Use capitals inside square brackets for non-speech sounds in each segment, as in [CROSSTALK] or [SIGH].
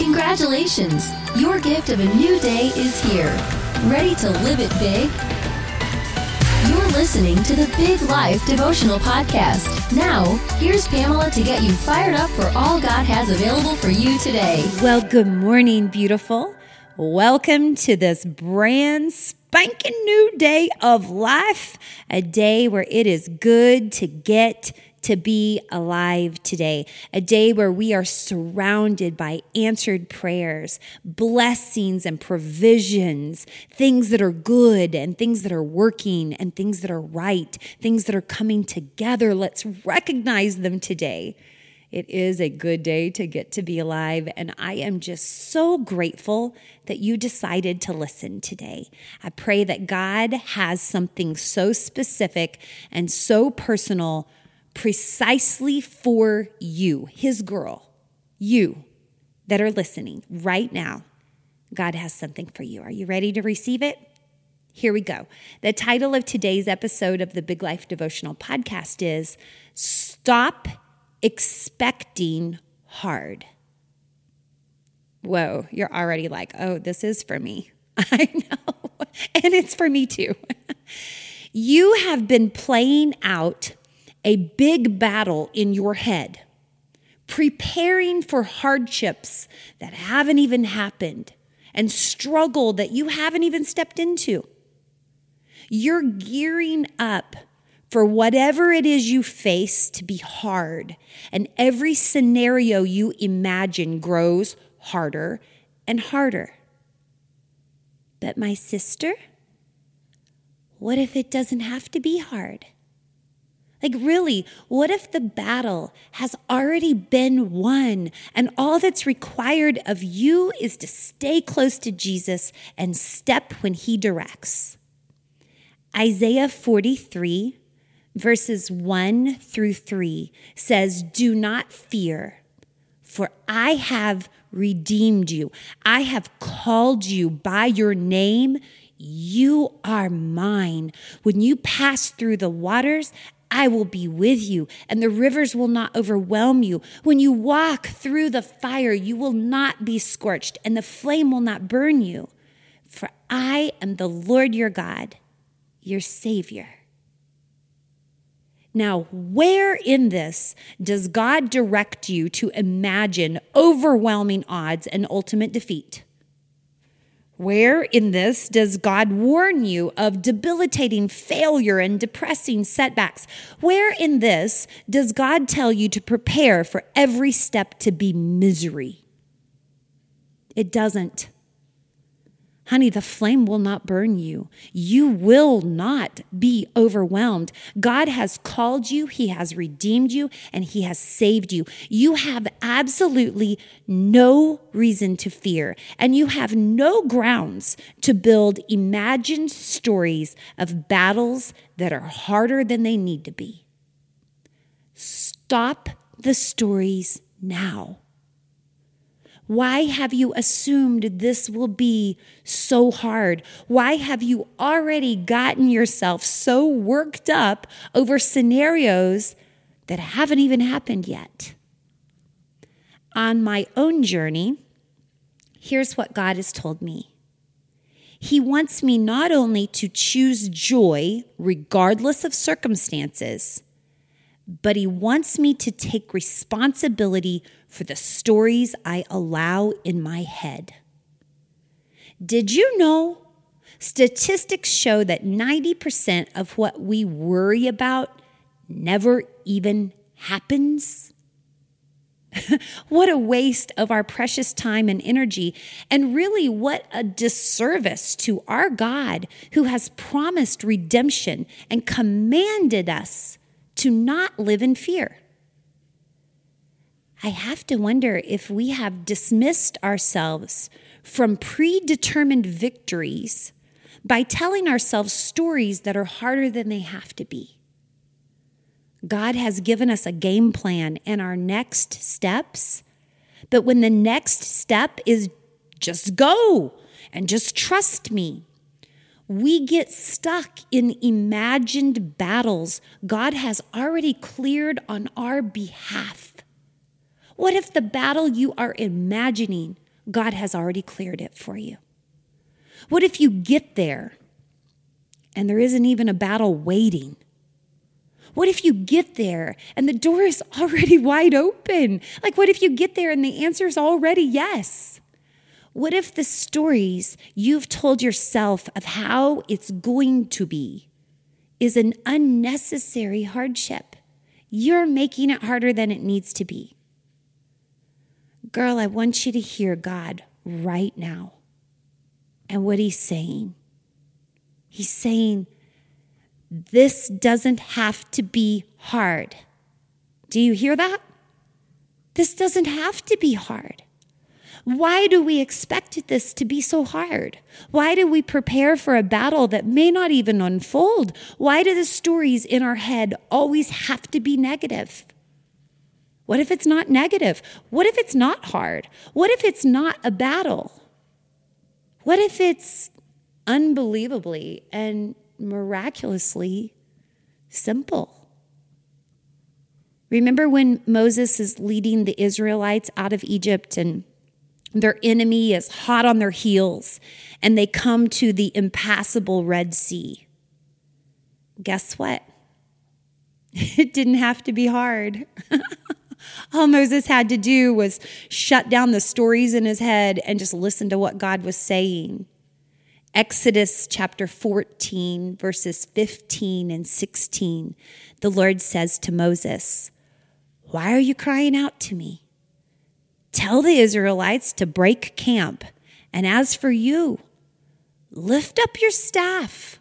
Congratulations! Your gift of a new day is here. Ready to live it big? You're listening to the Big Life Devotional Podcast. Now, here's Pamela to get you fired up for all God has available for you today. Well, good morning, beautiful. Welcome to this brand spanking new day of life, a day where it is good to get to be alive today, a day where we are surrounded by answered prayers, blessings and provisions, things that are good and things that are working and things that are right, things that are coming together. Let's recognize them today. It is a good day to get to be alive, and I am just so grateful that you decided to listen today. I pray that God has something so specific and so personal precisely for you, his girl, you that are listening right now. God has something for you. Are you ready to receive it? Here we go. The title of today's episode of the Big Life Devotional Podcast is Stop Expecting Hard. Whoa, you're already like, oh, this is for me. [LAUGHS] I know. [LAUGHS] And it's for me too. [LAUGHS] you have been playing out a big battle in your head, preparing for hardships that haven't even happened and struggle that you haven't even stepped into. You're gearing up for whatever it is you face to be hard, and every scenario you imagine grows harder and harder. But, my sister, what if it doesn't have to be hard? Like, really, what if the battle has already been won and all that's required of you is to stay close to Jesus and step when he directs? Isaiah 43, verses 1 through 3 says, Do not fear, for I have redeemed you. I have called you by your name. You are mine. When you pass through the waters, I will be with you, and the rivers will not overwhelm you. When you walk through the fire, you will not be scorched, and the flame will not burn you. For I am the Lord your God, your Savior. Now, where in this does God direct you to imagine overwhelming odds and ultimate defeat? Where in this does God warn you of debilitating failure and depressing setbacks? Where in this does God tell you to prepare for every step to be misery? It doesn't. Honey, the flame will not burn you. You will not be overwhelmed. God has called you, He has redeemed you, and He has saved you. You have absolutely no reason to fear, and you have no grounds to build imagined stories of battles that are harder than they need to be. Stop the stories now. Why have you assumed this will be so hard? Why have you already gotten yourself so worked up over scenarios that haven't even happened yet? On my own journey, here's what God has told me. He wants me not only to choose joy regardless of circumstances, but He wants me to take responsibility for the stories I allow in my head. Did you know? Statistics show that 90% of what we worry about never even happens. [LAUGHS] what a waste of our precious time and energy, and really what a disservice to our God who has promised redemption and commanded us to not live in fear. I have to wonder if we have dismissed ourselves from predetermined victories by telling ourselves stories that are harder than they have to be. God has given us a game plan and our next steps, but when the next step is just go and just trust me, we get stuck in imagined battles God has already cleared on our behalf. What if the battle you are imagining God has already cleared it for you? What if you get there and there isn't even a battle waiting? What if you get there and the door is [LAUGHS] already wide open? Like, what if you get there and the answer is already yes? What if the stories you've told yourself of how it's going to be is an unnecessary hardship? You're making it harder than it needs to be. Girl, I want you to hear God right now and what He's saying. He's saying, This doesn't have to be hard. Do you hear that? This doesn't have to be hard. Why do we expect this to be so hard? Why do we prepare for a battle that may not even unfold? Why do the stories in our head always have to be negative? What if it's not negative? What if it's not hard? What if it's not a battle? What if it's unbelievably and miraculously simple? Remember when Moses is leading the Israelites out of Egypt and their enemy is hot on their heels and they come to the impassable Red Sea. Guess what? [LAUGHS] It didn't have to be hard. [LAUGHS] All Moses had to do was shut down the stories in his head and just listen to what God was saying. Exodus chapter 14, verses 15 and 16, the Lord says to Moses, Why are you crying out to me? Tell the Israelites to break camp. And as for you, lift up your staff,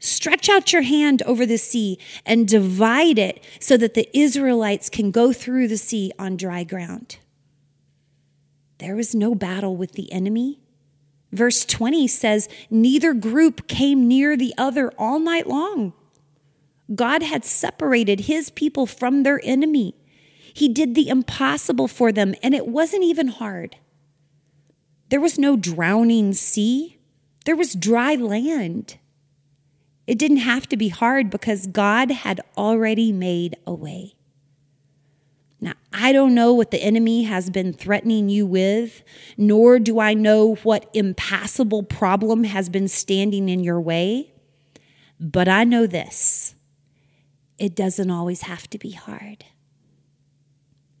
stretch out your hand over the sea, and divide it so that the Israelites can go through the sea on dry ground. There was no battle with the enemy. Verse 20 says, Neither group came near the other all night long. God had separated his people from their enemy. He did the impossible for them, and it wasn't even hard. There was no drowning sea, there was dry land. It didn't have to be hard because God had already made a way. Now, I don't know what the enemy has been threatening you with, nor do I know what impassable problem has been standing in your way, but I know this it doesn't always have to be hard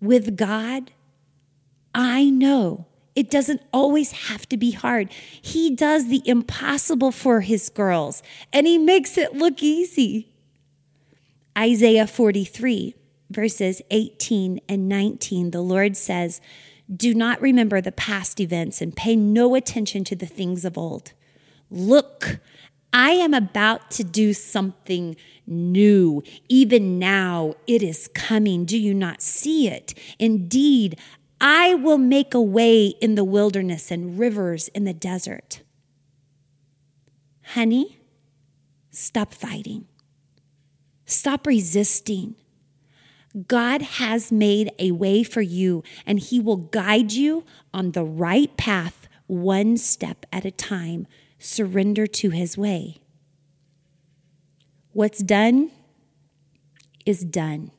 with God, I know it doesn't always have to be hard. He does the impossible for his girls, and he makes it look easy. Isaiah 43, verses 18 and 19, the Lord says, Do not remember the past events and pay no attention to the things of old. Look, I am about to do something new. Even now, it is coming. Do you not see it? Indeed, I will make a way in the wilderness and rivers in the desert. Honey, stop fighting. Stop resisting. God has made a way for you, and He will guide you on the right path, one step at a time surrender to his way. What's done is done.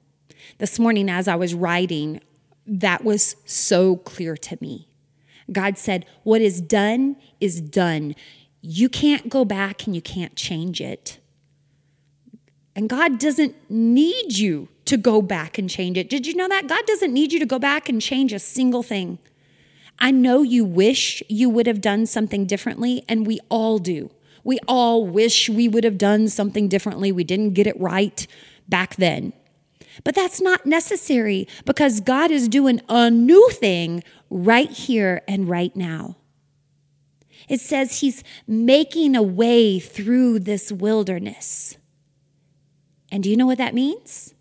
This morning, as I was writing, that was so clear to me. God said, What is done is done. You can't go back and you can't change it. And God doesn't need you to go back and change it. Did you know that? God doesn't need you to go back and change a single thing. I know you wish you would have done something differently, and we all do. We all wish we would have done something differently. We didn't get it right back then. But that's not necessary because God is doing a new thing right here and right now. It says He's making a way through this wilderness. And do you know what that means?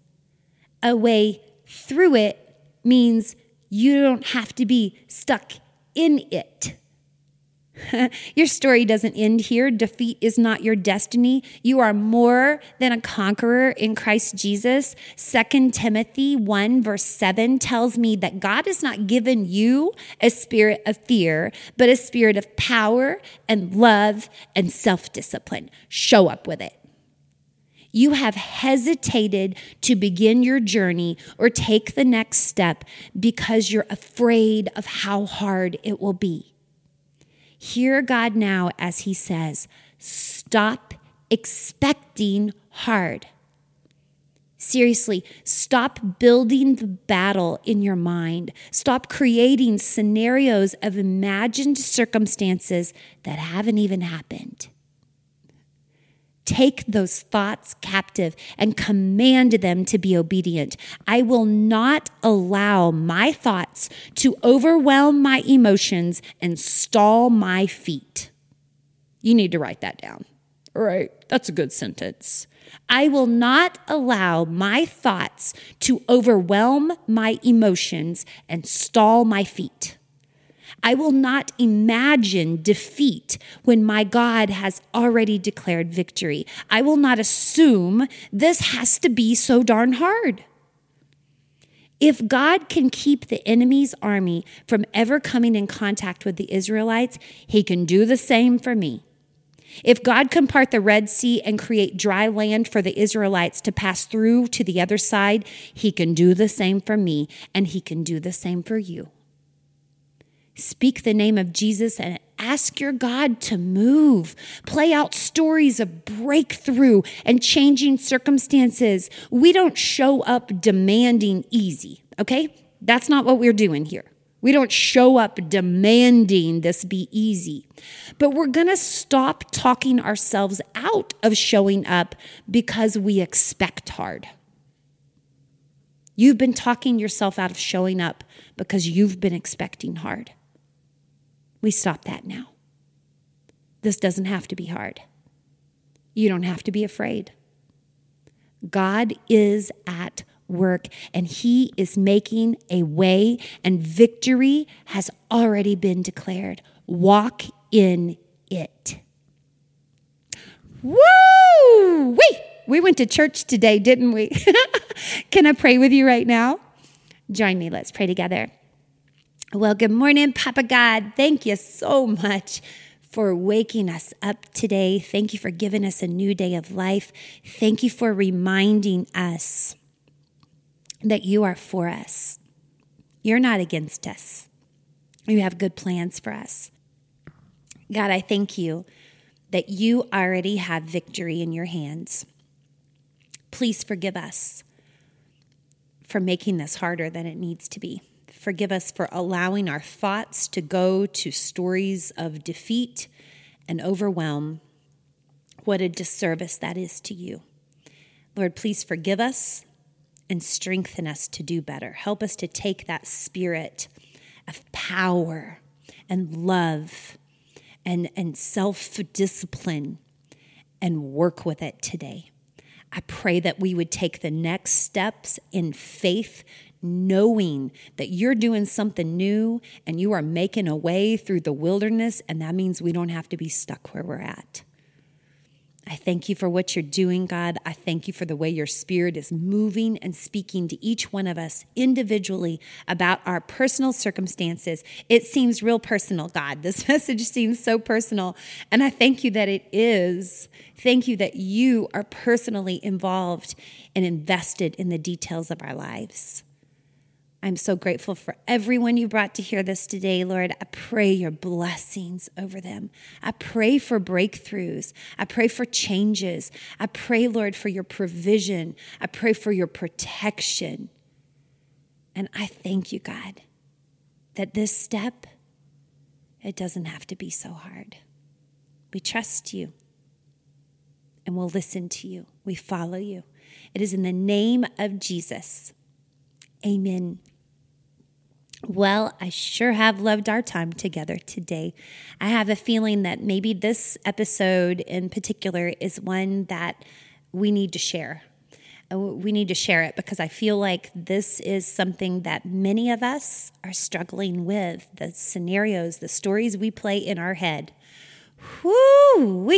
A way through it means you don't have to be stuck in it. [LAUGHS] your story doesn't end here. Defeat is not your destiny. You are more than a conqueror in Christ Jesus. 2 Timothy 1, verse 7 tells me that God has not given you a spirit of fear, but a spirit of power and love and self discipline. Show up with it you have hesitated to begin your journey or take the next step because you're afraid of how hard it will be. Hear God now as He says, Stop expecting hard. Seriously, stop building the battle in your mind. Stop creating scenarios of imagined circumstances that haven't even happened. Take those thoughts captive and command them to be obedient. I will not allow my thoughts to overwhelm my emotions and stall my feet. You need to write that down. All right, that's a good sentence. I will not allow my thoughts to overwhelm my emotions and stall my feet. I will not imagine defeat when my God has already declared victory. I will not assume this has to be so darn hard. If God can keep the enemy's army from ever coming in contact with the Israelites, he can do the same for me. If God can part the Red Sea and create dry land for the Israelites to pass through to the other side, He can do the same for me, and He can do the same for you. Speak the name of Jesus and ask your God to move. Play out stories of breakthrough and changing circumstances. We don't show up demanding easy, okay? That's not what we're doing here. We don't show up demanding this be easy, but we're going to stop talking ourselves out of showing up because we expect hard. You've been talking yourself out of showing up because you've been expecting hard. We stop that now. This doesn't have to be hard. You don't have to be afraid. God is at work and He is making a way, and victory has already been declared. Walk in it. Woo! We we went to church today, didn't we? [LAUGHS] Can I pray with you right now? Join me. Let's pray together. Well, good morning, Papa God. Thank you so much for waking us up today. Thank you for giving us a new day of life. Thank you for reminding us that you are for us. You're not against us. You have good plans for us. God, I thank you that you already have victory in your hands. Please forgive us for making this harder than it needs to be. Forgive us for allowing our thoughts to go to stories of defeat and overwhelm. What a disservice that is to you. Lord, please forgive us and strengthen us to do better. Help us to take that spirit of power and love and, and self discipline and work with it today. I pray that we would take the next steps in faith, knowing that you're doing something new and you are making a way through the wilderness, and that means we don't have to be stuck where we're at. I thank you for what you're doing, God. I thank you for the way your spirit is moving and speaking to each one of us individually about our personal circumstances. It seems real personal, God. This [LAUGHS] message seems so personal. And I thank you that it is. Thank you that you are personally involved and invested in the details of our lives. I'm so grateful for everyone you brought to hear this today, Lord. I pray your blessings over them. I pray for breakthroughs. I pray for changes. I pray, Lord, for your provision. I pray for your protection. And I thank you, God, that this step, it doesn't have to be so hard. We trust you and we'll listen to you. We follow you. It is in the name of Jesus. Amen. Well, I sure have loved our time together today. I have a feeling that maybe this episode in particular is one that we need to share. Uh, we need to share it because I feel like this is something that many of us are struggling with the scenarios, the stories we play in our head. Whoo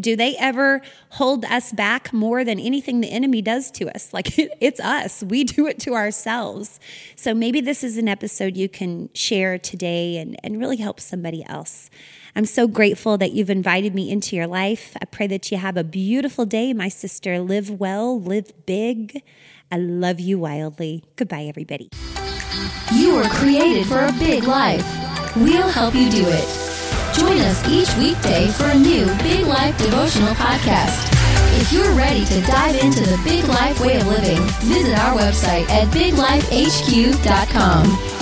do they ever hold us back more than anything the enemy does to us? [LAUGHS] Like it's us, we do it to ourselves. So maybe this is an episode you can share today and, and really help somebody else. I'm so grateful that you've invited me into your life. I pray that you have a beautiful day, my sister. Live well, live big. I love you wildly. Goodbye, everybody. You were created for a big life. We'll help you do it. Join us each weekday for a new Big Life devotional podcast. If you're ready to dive into the big life way of living, visit our website at biglifehq.com.